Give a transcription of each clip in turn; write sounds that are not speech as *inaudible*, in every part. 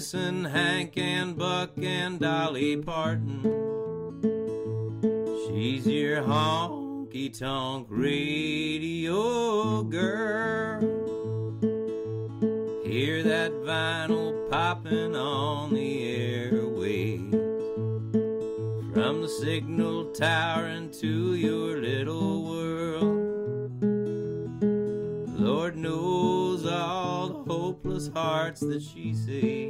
Introducing Hank and Buck and Dolly Parton. She's your honky tonk radio girl. Hear that vinyl popping on the airwaves. From the signal tower into your little world. Lord knows all the hopeless hearts that she saves.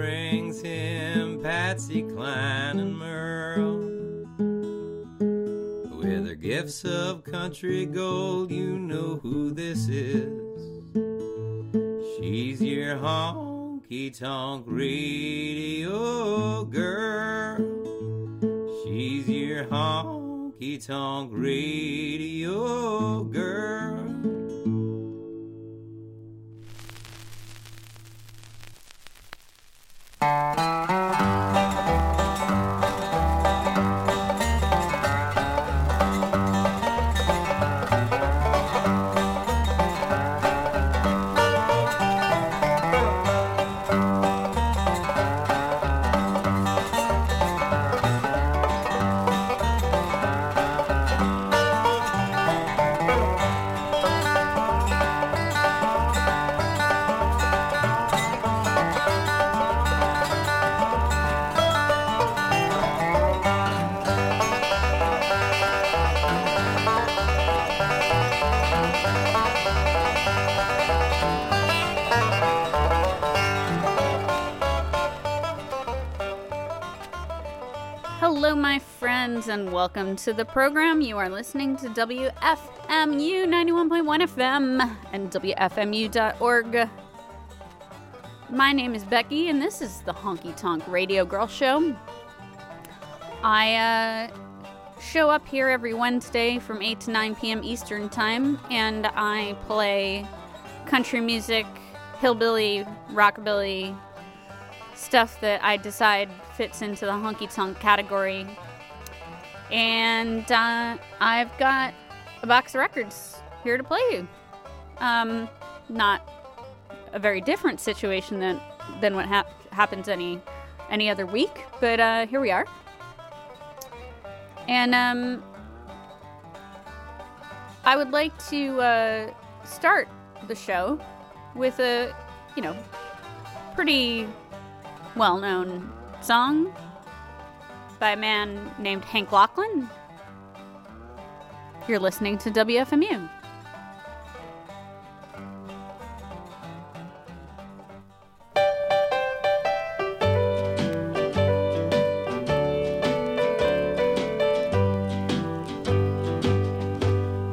Brings him Patsy Cline and Merle. With her gifts of country gold, you know who this is. She's your honky tonk radio girl. She's your honky tonk radio girl. Friends, and welcome to the program. You are listening to WFMU 91.1 FM and WFMU.org. My name is Becky, and this is the Honky Tonk Radio Girl Show. I uh, show up here every Wednesday from 8 to 9 p.m. Eastern Time, and I play country music, hillbilly, rockabilly, stuff that I decide fits into the honky tonk category. And uh, I've got a box of records here to play you. Um, not a very different situation than than what hap- happens any any other week, but uh, here we are. And um, I would like to uh, start the show with a you know pretty well known song by a man named Hank Locklin. You're listening to WFMU.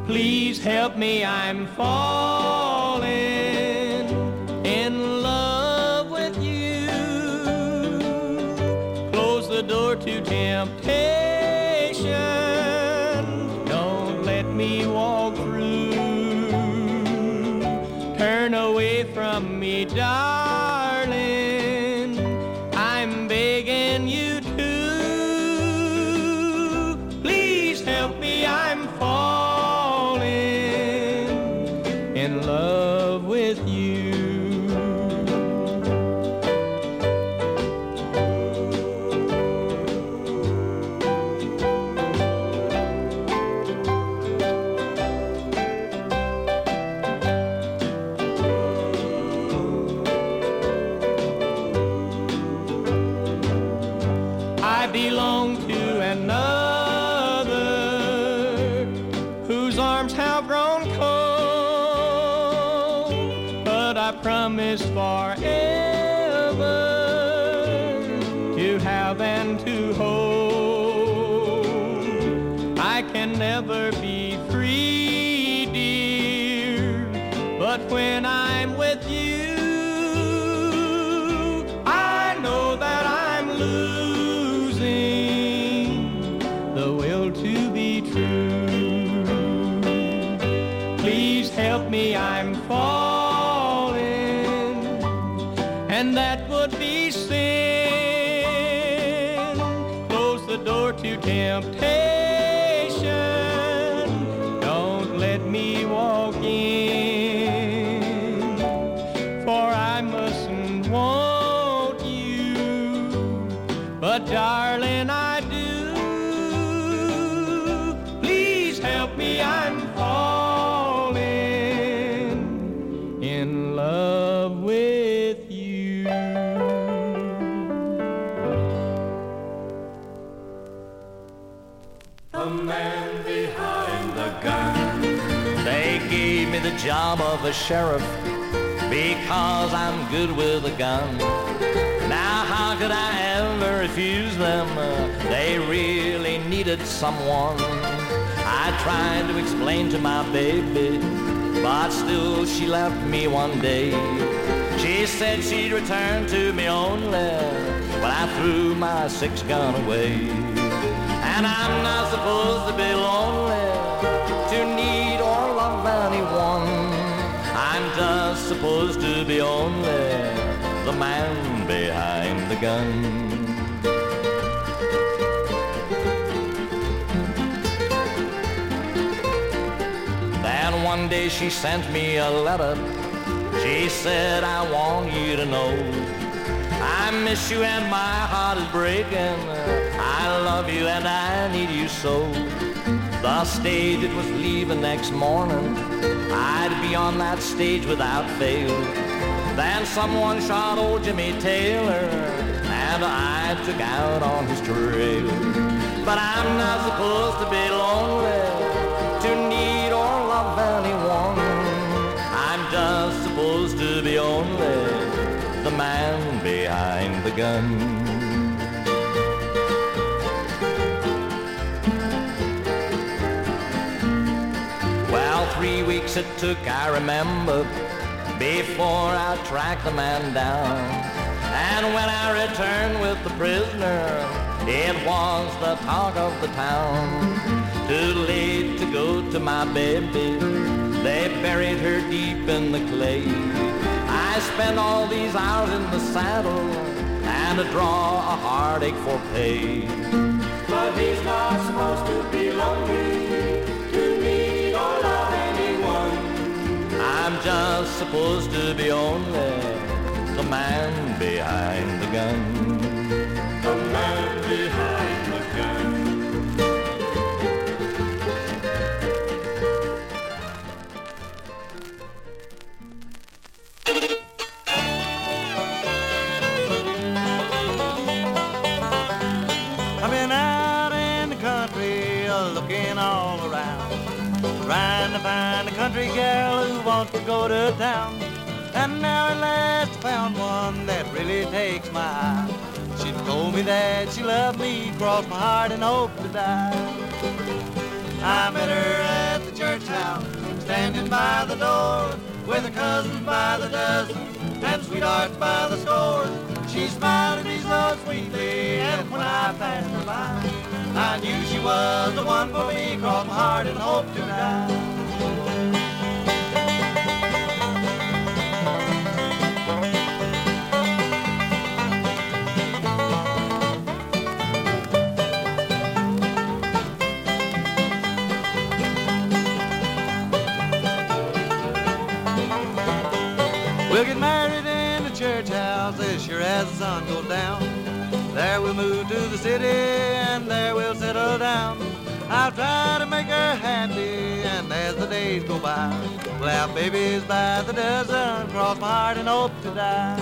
Please help me, I'm falling job of a sheriff because I'm good with a gun. Now how could I ever refuse them? Uh, They really needed someone. I tried to explain to my baby, but still she left me one day. She said she'd return to me only when I threw my six gun away. And I'm not supposed to be lonely, supposed to be only the man behind the gun. Then one day she sent me a letter. She said, I want you to know I miss you and my heart is breaking. I love you and I need you so. The stage it was leaving next morning. I'd be on that stage without fail. Then someone shot old Jimmy Taylor and I took out on his trail. But I'm not supposed to be lonely, to need or love anyone. I'm just supposed to be only the man behind the gun. It took, I remember, before I tracked the man down. And when I returned with the prisoner, it was the talk of the town. Too late to go to my baby, they buried her deep in the clay. I spent all these hours in the saddle and to draw a heartache for pay. But he's not supposed to be lonely, I'm just supposed to be only the man behind the gun. The man behind the gun. I've been out in the country looking all around, trying to find a country girl who wants to go to town. And now at last I found one that really takes my eye. She told me that she loved me, crossed my heart and hoped to die. I met her at the church house, standing by the door, with her cousins by the dozen, and sweethearts by the score. She smiled at me so sweetly, and when I passed her by, I knew she was the one for me, crossed my heart and hoped to die. We'll get married in the church house as sure as the sun goes down. There we'll move to the city and there we'll settle down. I'll try to make her happy and as the days go by, we'll have babies by the dozen, cross my heart and hope to die.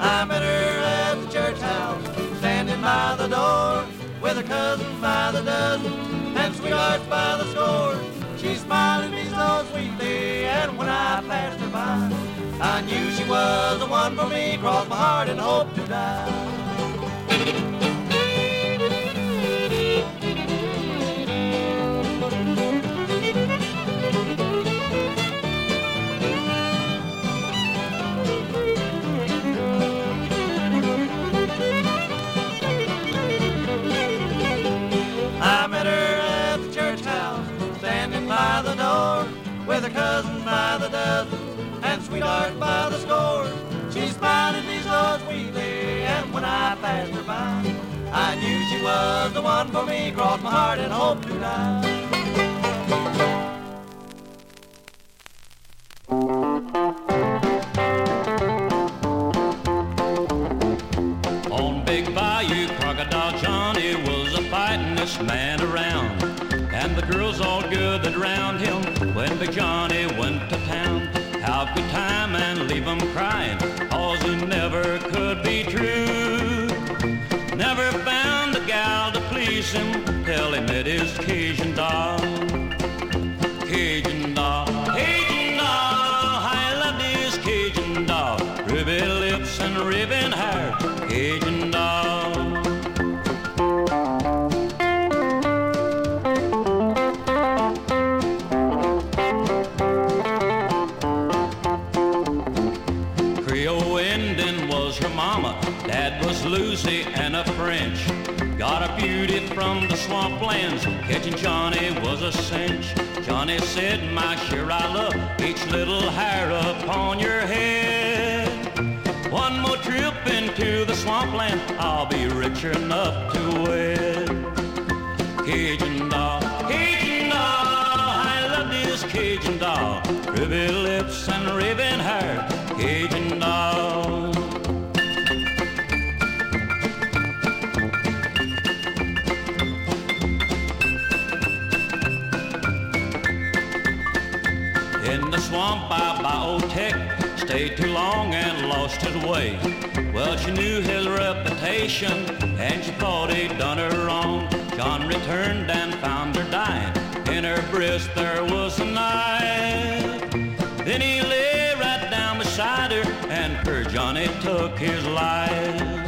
I met her at the church house, standing by the door, with her cousins by the dozen, and sweethearts by the score. She smiled at me so sweetly, and when I passed her by, I knew she was the one for me, crossed my heart and hoped to die. Sweetheart by the score. She smiled at me so sweetly, and when I passed her by, I knew she was the one for me. Crossed my heart and hope to die. Swamplands, catching Johnny was a cinch. Johnny said, my sure I love each little hair upon your head. One more trip into the swampland, I'll be rich enough to wed. Cajun doll, Cajun doll, I love this Cajun doll. Ruby lips and ribbon hair, Cajun doll. Lost his way. Well, she knew his reputation, and she thought he'd done her wrong. John returned and found her dying. In her breast there was a knife. Then he lay right down beside her, and poor Johnny took his life.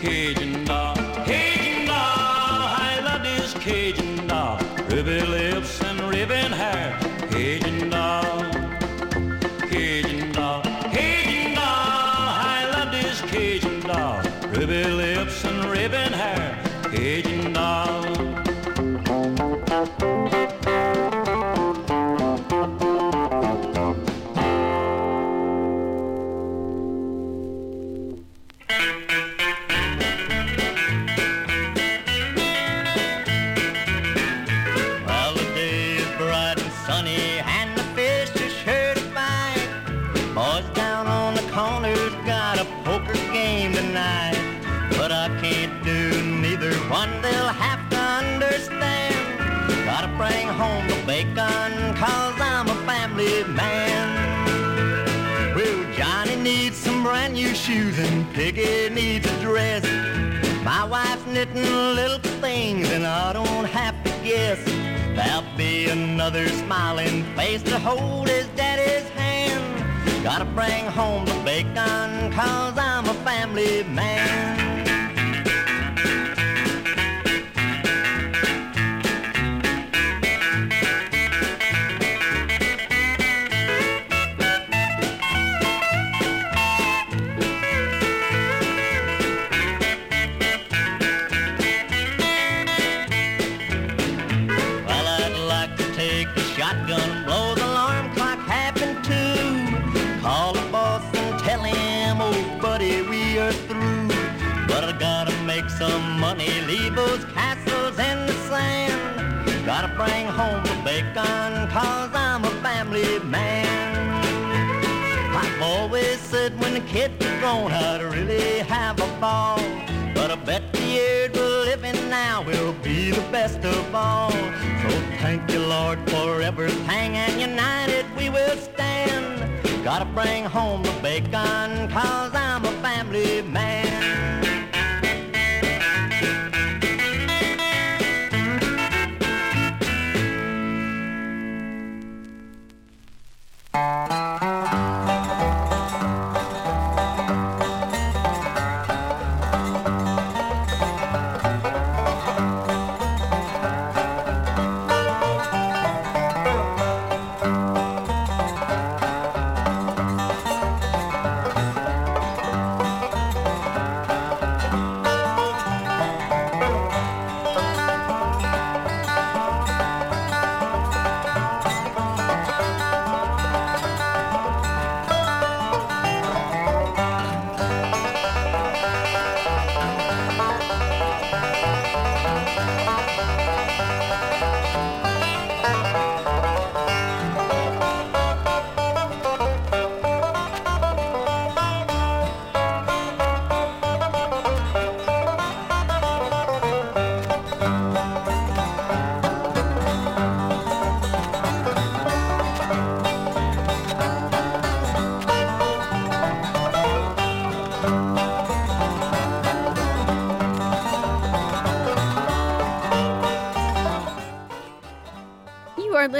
Cajun doll, Cajun doll, I loved his Cajun doll. Ruby lips and ribbon hair, ribbon hair, Cajun Piggy needs a dress. My wife's knitting little things and I don't have to guess. There'll be another smiling face to hold his daddy's hand. Gotta bring home the bacon cause I'm a family man. Cause I'm a family man. I've always said when the kids was grown, I'd really have a ball. But I bet the years we're living now will be the best of all. So thank you, Lord, for everything, and united we will stand. Gotta bring home the bacon, cause I'm a family man.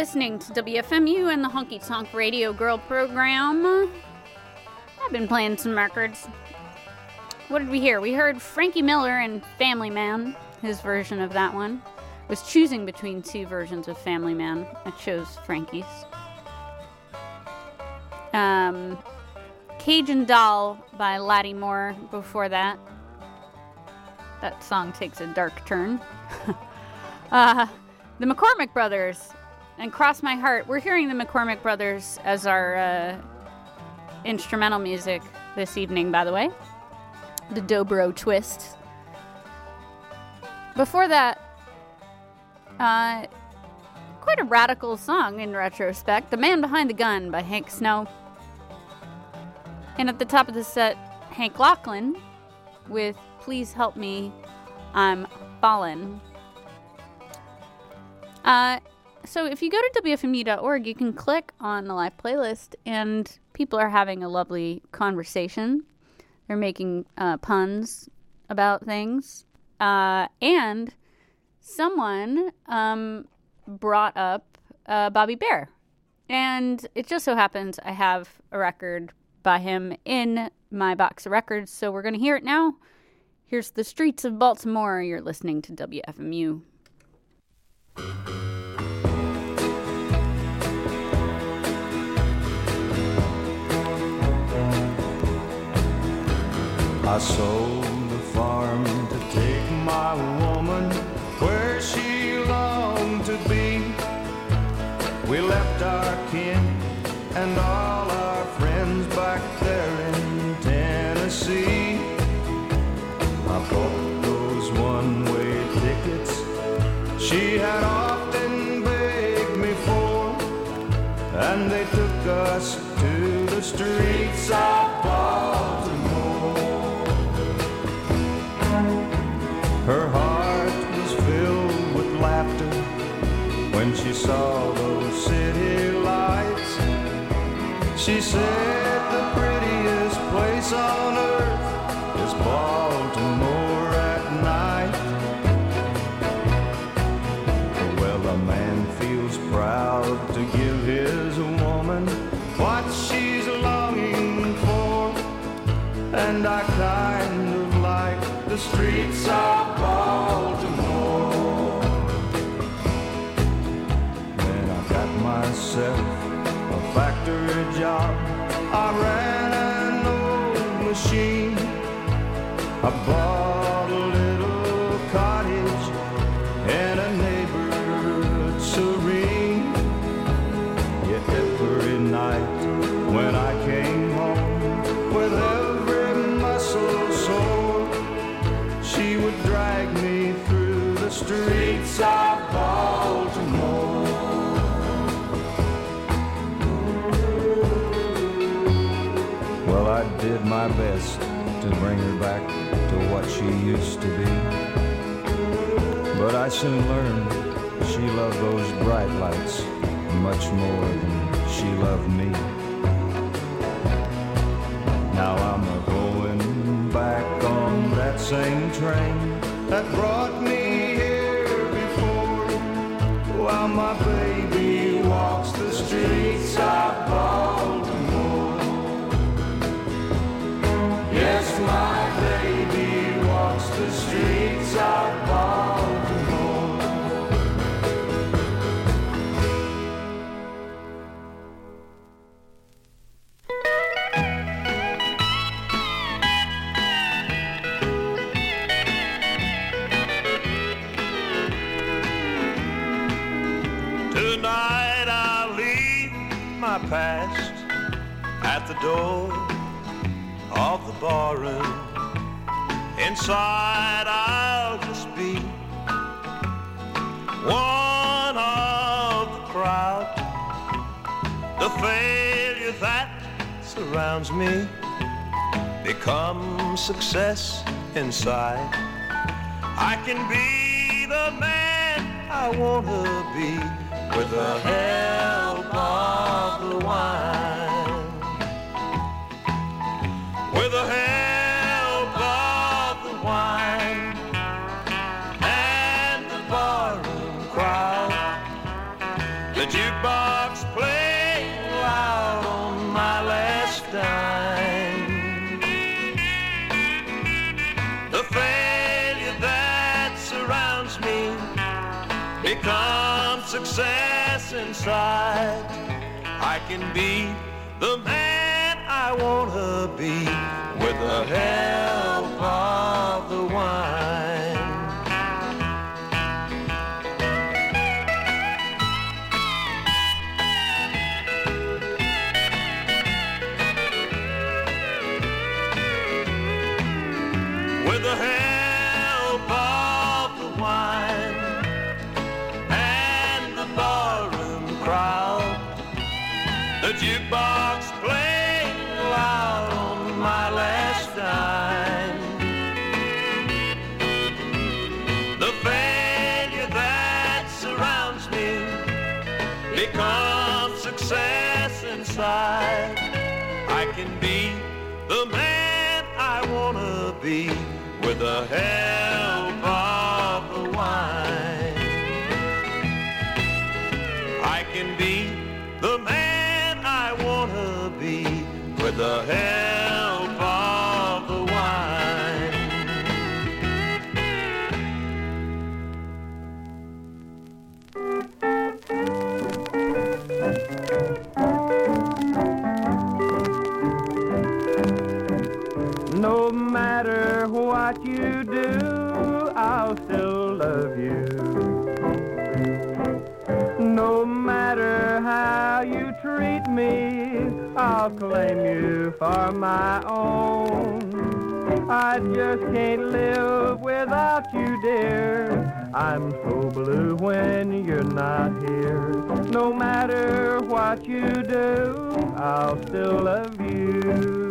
Listening to WFMU and the Honky Tonk Radio Girl program. I've been playing some records. What did we hear? We heard Frankie Miller and Family Man, his version of that one. I was choosing between two versions of Family Man. I chose Frankie's. Um, Cajun Doll by Laddie Moore before that. That song takes a dark turn. *laughs* uh, the McCormick Brothers and Cross My Heart. We're hearing the McCormick Brothers as our uh, instrumental music this evening, by the way. The Dobro Twist. Before that, uh, quite a radical song in retrospect. The Man Behind the Gun by Hank Snow. And at the top of the set, Hank Locklin with Please Help Me, I'm Fallen. Uh, so if you go to WFMU.org, you can click on the live playlist, and people are having a lovely conversation. They're making uh, puns about things. Uh, and someone um, brought up uh, Bobby Bare. And it just so happens I have a record by him in my box of records, so we're going to hear it now. Here's The Streets of Baltimore. You're listening to WFMU. I sold the farm to take my woman where she longed to be. We left our kin and all our friends back there in Tennessee. I bought those one way tickets she had often begged me for, and they took us to the streets I bought a little cottage in a neighborhood serene. Yet every night when I came home with every muscle sore, she would drag me through the streets of Baltimore. Well, I did my best to bring her back what she used to be. But I soon learned she loved those bright lights much more than she loved me. Now I'm a going back on that same train that brought me here before. While my baby walks the streets of Baltimore. Yes, my Inside I'll just be one of the crowd. The failure that surrounds me becomes success inside. I can be the man I want to be with the help of the wine. princess inside. I can be the man I wanna be with the help of the wine. treat me, I'll claim you for my own. I just can't live without you, dear. I'm so blue when you're not here. No matter what you do, I'll still love you.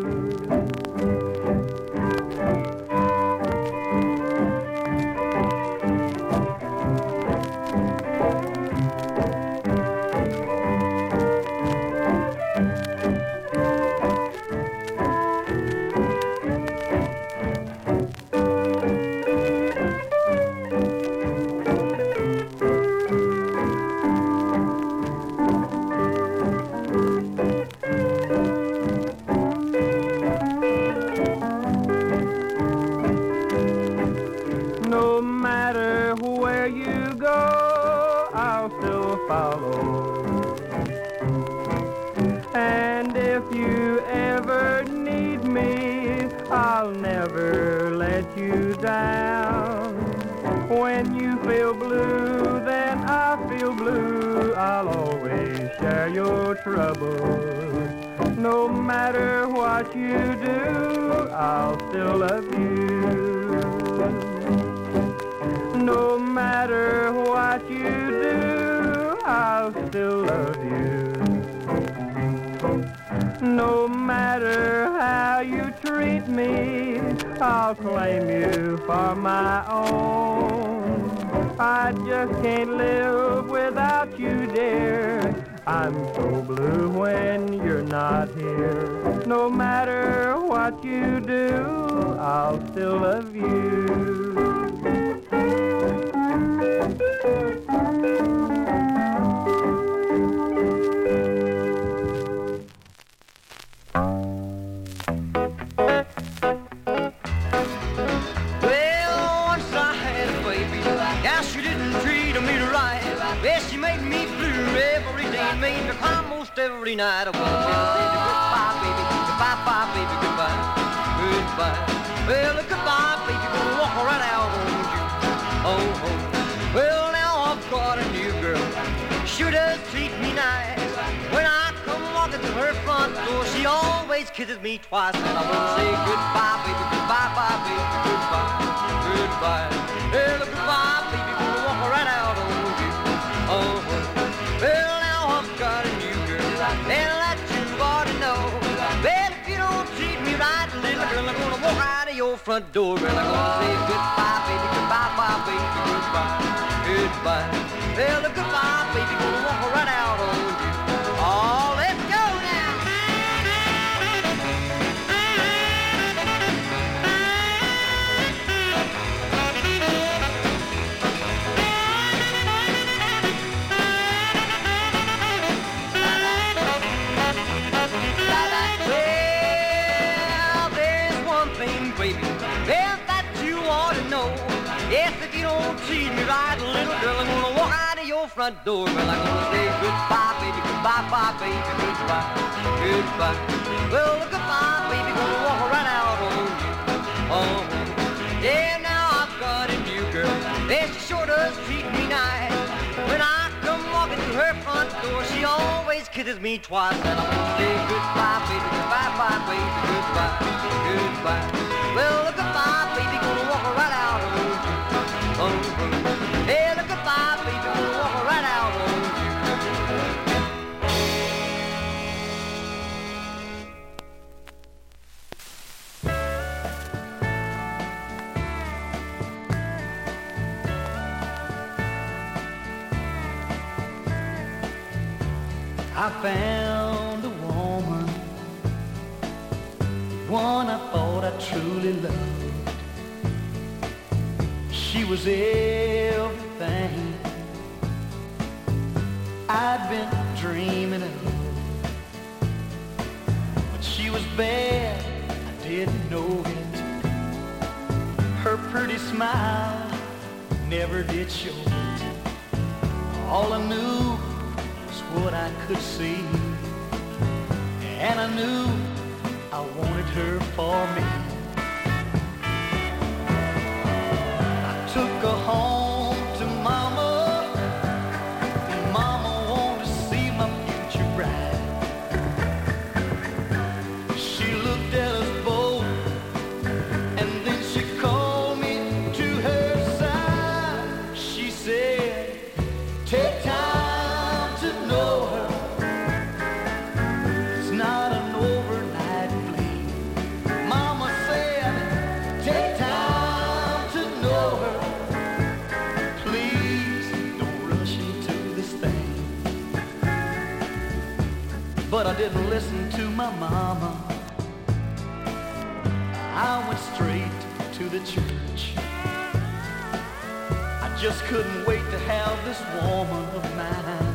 Well, that's too far to know. Well, if you don't treat me right, little girl, I'm gonna walk out of your front door. Well, I'm gonna say goodbye, baby, goodbye, my baby, goodbye, goodbye. Well, goodbye, baby, gonna walk right out on front door. Well, I'm gonna say goodbye, baby, goodbye, bye, baby, goodbye, goodbye. Well, goodbye, baby, gonna walk right out on you. Oh, yeah, now I've got a new girl, and she sure does treat me nice. When I come walking through her front door, she always kisses me twice. And I'm gonna say goodbye, baby, goodbye, bye, baby, goodbye, goodbye. Well, goodbye, I found a woman, one I thought I truly loved. She was everything I'd been dreaming of. But she was bad, I didn't know it. Her pretty smile never did show it. All I knew what I could see. And I knew I wanted her for me. I took her home didn't listen to my mama. I went straight to the church. I just couldn't wait to have this woman of mine.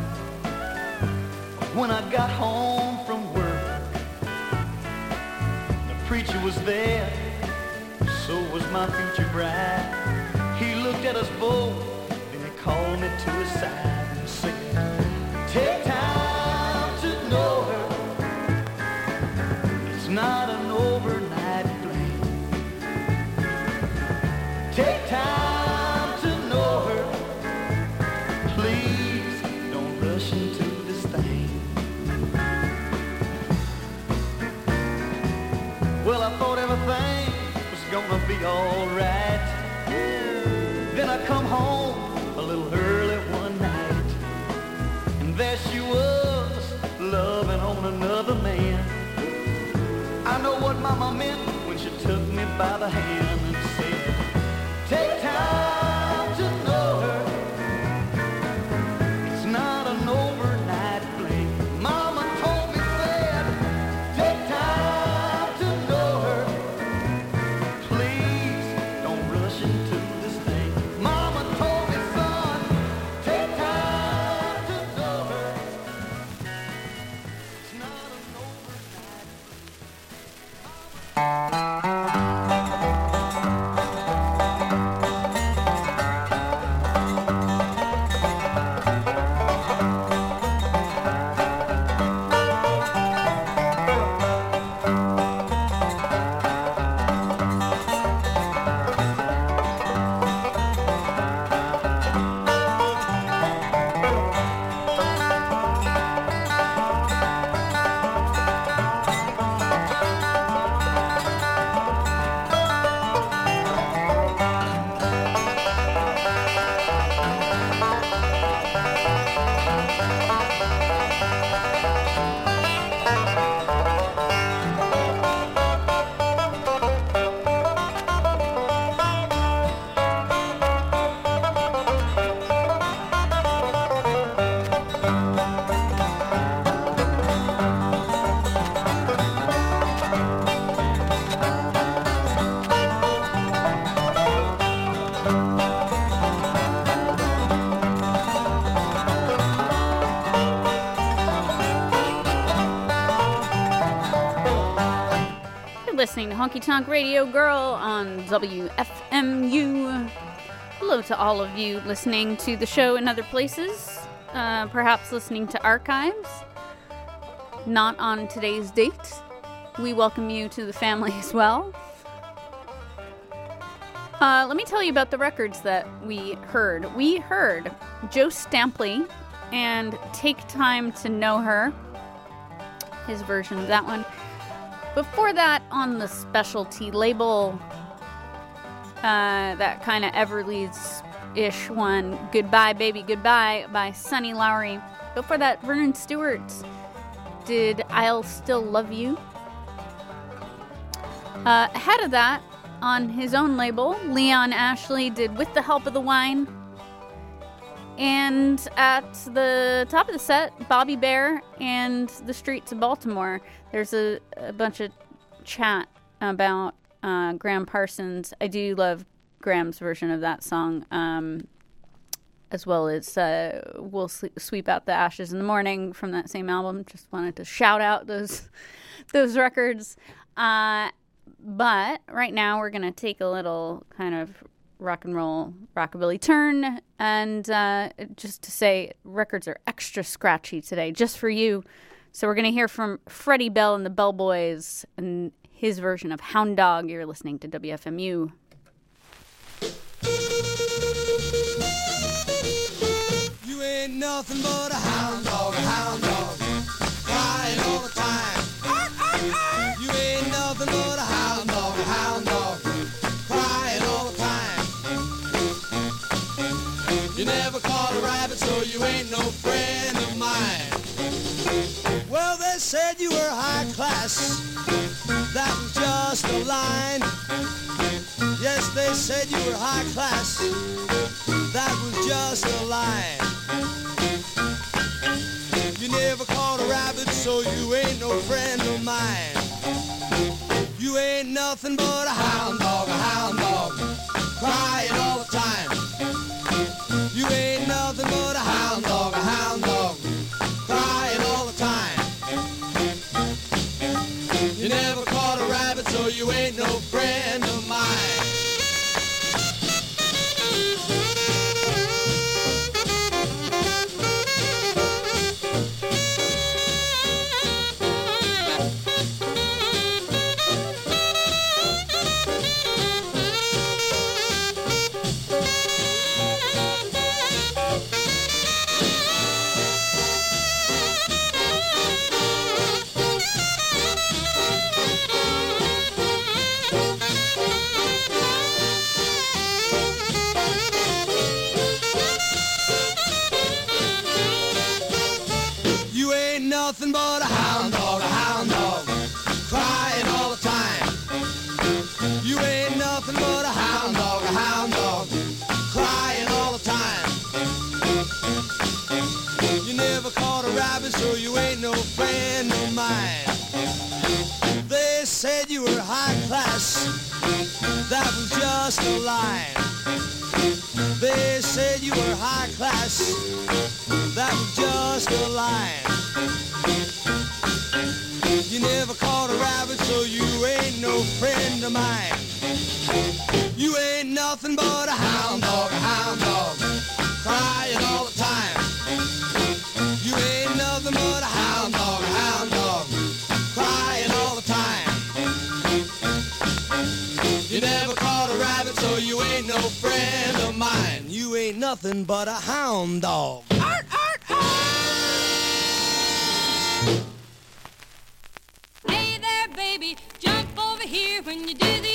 When I got home from work, the preacher was there, so was my future bride. He looked at us both, then he called me to his side be alright. Then I come home a little early one night, and there she was, loving on another man. I know what Mama meant when she took me by the hand Honky Tonk Radio Girl on WFMU. Hello to all of you listening to the show in other places. uh, perhaps listening to archives, not on today's date, we welcome you to the family *laughs* as well. Uh, let me tell you about the records that we heard. We heard Joe Stampley and Take Time to Know Her, his version of that one. Before that, on the specialty label, uh, that kind of Everly's ish one, Goodbye Baby Goodbye by Sunny Lowry. Before that, Vernon Stewart did I'll Still Love You. Uh, ahead of that, on his own label, Leon Ashley did With the Help of the Wine. And at the top of the set, Bobby Bare and the Streets of Baltimore. There's a, a bunch of chat about uh, Gram Parsons. I do love Gram's version of that song, um, as well as uh, We'll Sweep Out the Ashes in the Morning from that same album. Just wanted to shout out those, *laughs* those records. Uh, but right now, we're going to take a little kind of rock and roll rockabilly turn. And uh, just to say records are extra scratchy today just for you. So we're going to hear from freddie bell and the bellboys and his version of hound dog. You're listening to wfmu You ain't nothing but a hound dog, a hound dog, said you were high class. That was just a line. Yes, they said you were high class. That was just a lie. You never caught a rabbit, so you ain't no friend of mine. You ain't nothing but a hound dog, a hound dog, crying all the time. You ain't A lie. They said you were high class, that was just a lie. You never caught a rabbit, so you ain't no friend of mine. You ain't nothing but a hound dog, a hound dog, crying all the time. Ain't nothing but a hound dog. Hey there, baby, jump over here when you do the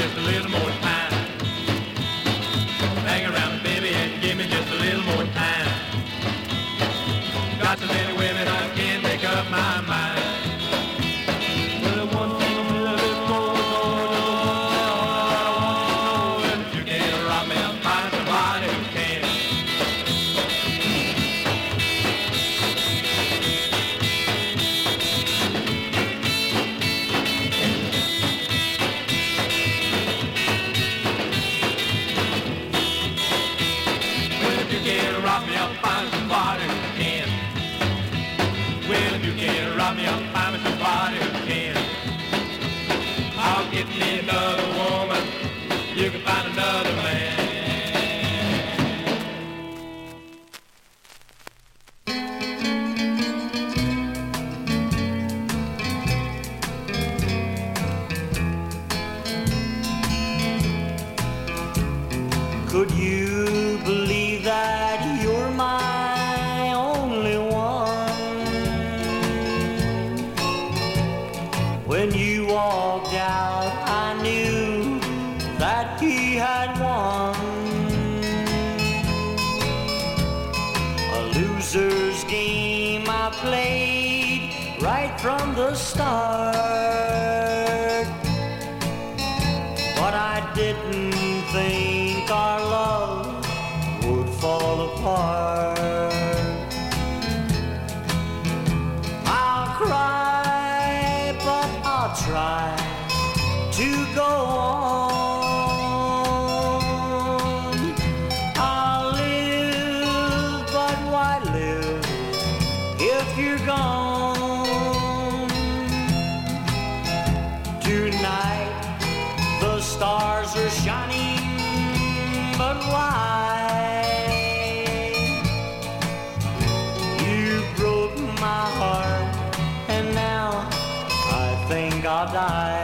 just a little more time. Hang around, baby, and give me just a little more time. Got so many try to go on. I'll die.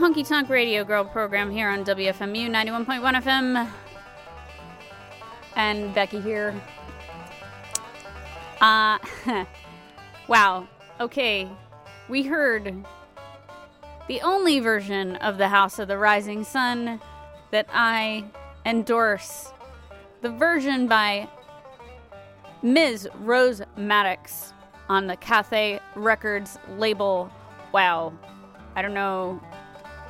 Honky Tonk Radio Girl program here on WFMU 91.1 FM. And Becky here. Uh, *laughs* wow. Okay. We heard the only version of the House of the Rising Sun that I endorse. The version by Ms. Rose Maddox on the Cathay Records label. Wow. I don't know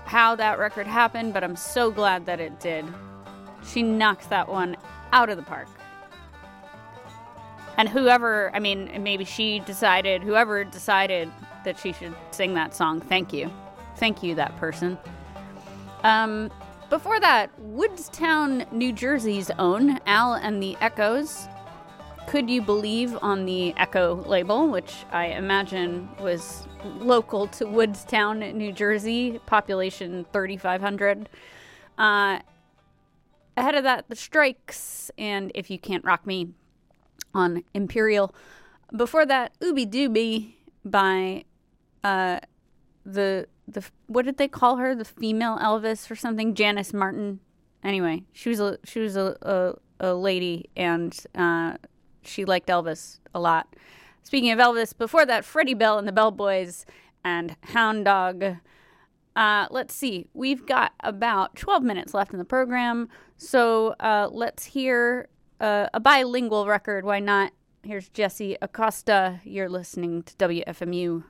how that record happened, but I'm so glad that it did. She knocked that one out of the park. And whoever, I mean, maybe she decided, whoever decided that she should sing that song, thank you. Thank you, that person. Um, before that, Woodstown, New Jersey's own Al and the Echoes. Could You Believe on the Echo label, which I imagine was local to Woodstown, New Jersey, population 3,500. Uh, ahead of that, The Strikes and If You Can't Rock Me on Imperial. Before that, Ooby Dooby by uh, the the what did they call her? The female Elvis or something? Janis Martin. Anyway, she was a she was a a, a lady and uh, she liked Elvis a lot. Speaking of Elvis, before that, Freddie Bell and the Bellboys and Hound Dog. Uh, let's see. We've got about 12 minutes left in the program. So uh, let's hear uh, a bilingual record. Why not? Here's Jesse Acosta. You're listening to WFMU.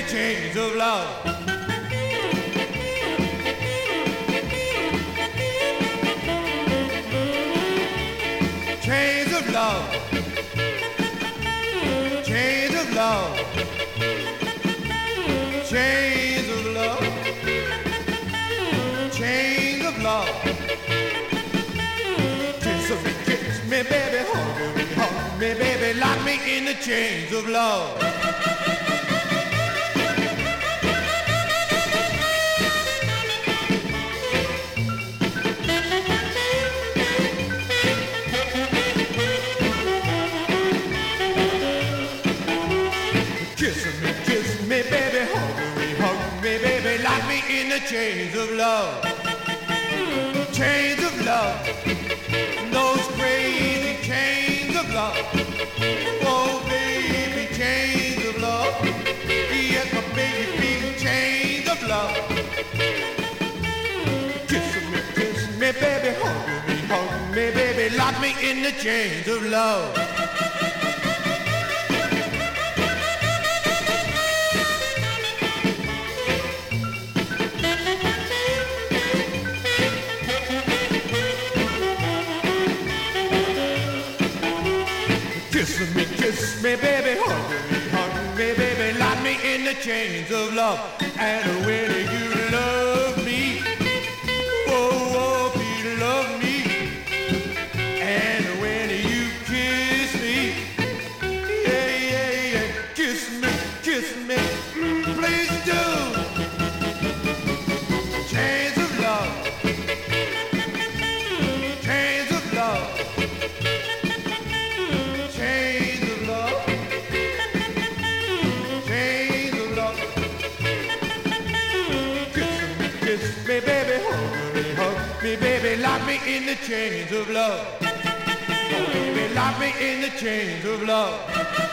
The chains of love. Chains of love. Chains of love. Chains of love. Chains of love. Kiss me, kiss me, baby, hug me, hug me, baby, lock me in the chains of love. of love, chains of love, those crazy chains of love. Oh, baby, chains of love. Yes, my baby, big chains of love. Kiss me, kiss me, baby, hug me, hug me, baby, lock me in the chains of love. me, baby, hug me, hug me, baby, lock me in the chains of love and a winning. the chains of love. Oh, baby, locked me in the chains of love.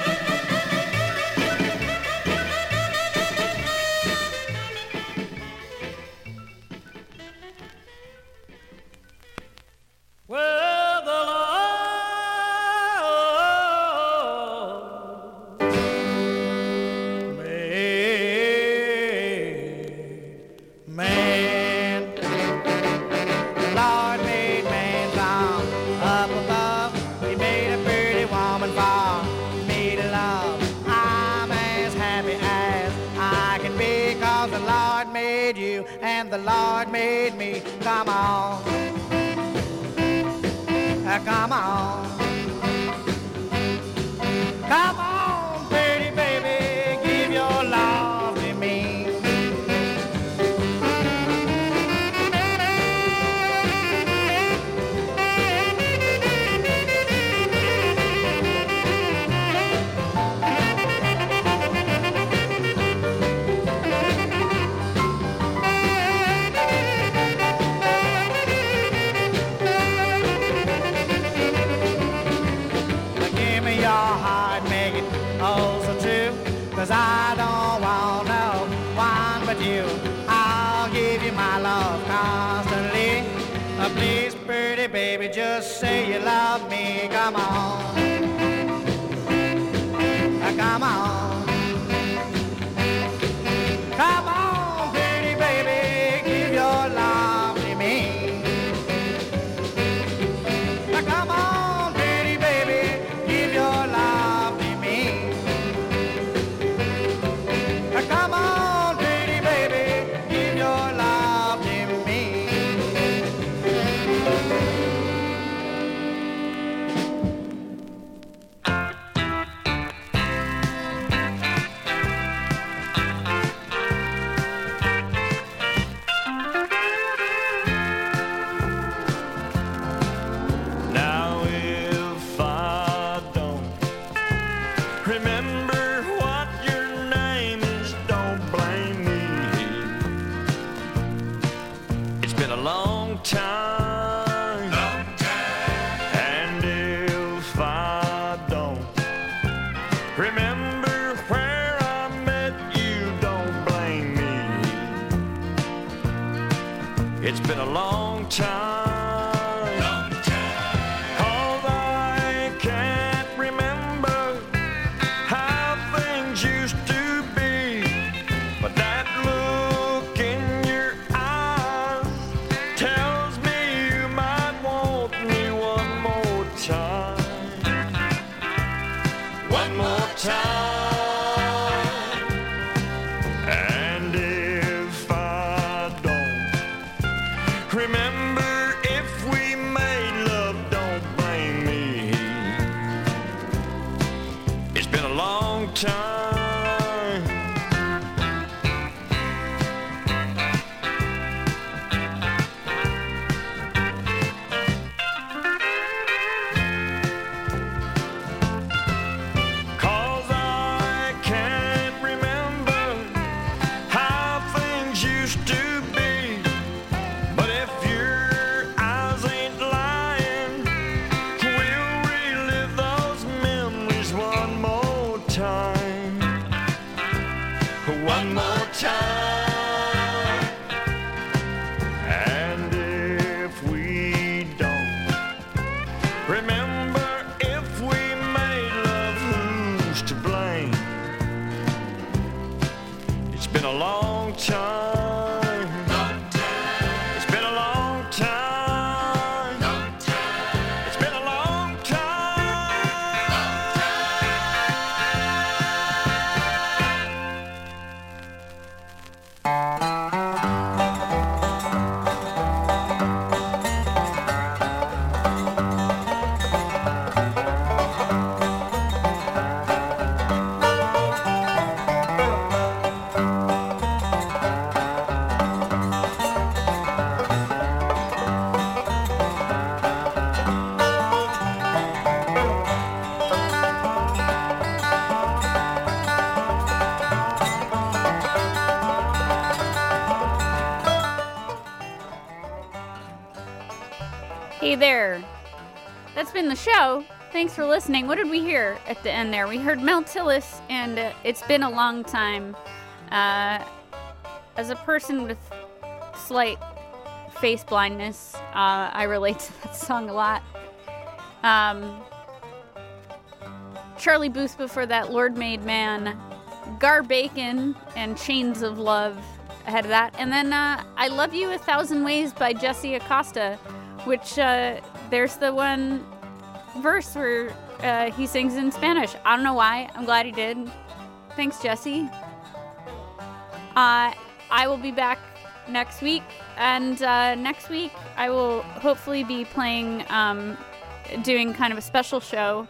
Been the show. Thanks for listening. What did we hear at the end there? We heard Mel Tillis, and uh, it's been a long time. Uh, as a person with slight face blindness, uh, I relate to that song a lot. Um, Charlie Booth before that, Lord Made Man, Gar Bacon, and Chains of Love ahead of that. And then uh, I Love You a Thousand Ways by Jesse Acosta, which uh, there's the one verse where uh, he sings in Spanish. I don't know why. I'm glad he did. Thanks, Jesse. Uh, I will be back next week, and uh, next week I will hopefully be playing, um, doing kind of a special show,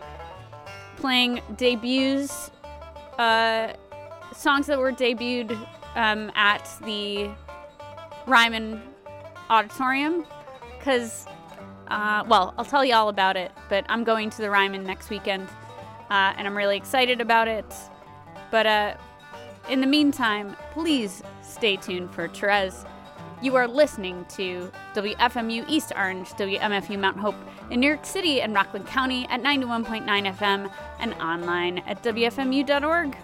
playing debuts, uh, songs that were debuted um, at the Ryman Auditorium, because, uh, well, I'll tell you all about it, but I'm going to the Ryman next weekend, uh, and I'm really excited about it. But uh, in the meantime, please stay tuned for Therese. You are listening to WFMU East Orange, WMFU Mount Hope in New York City and Rockland County at 91.9 FM and online at WFMU.org.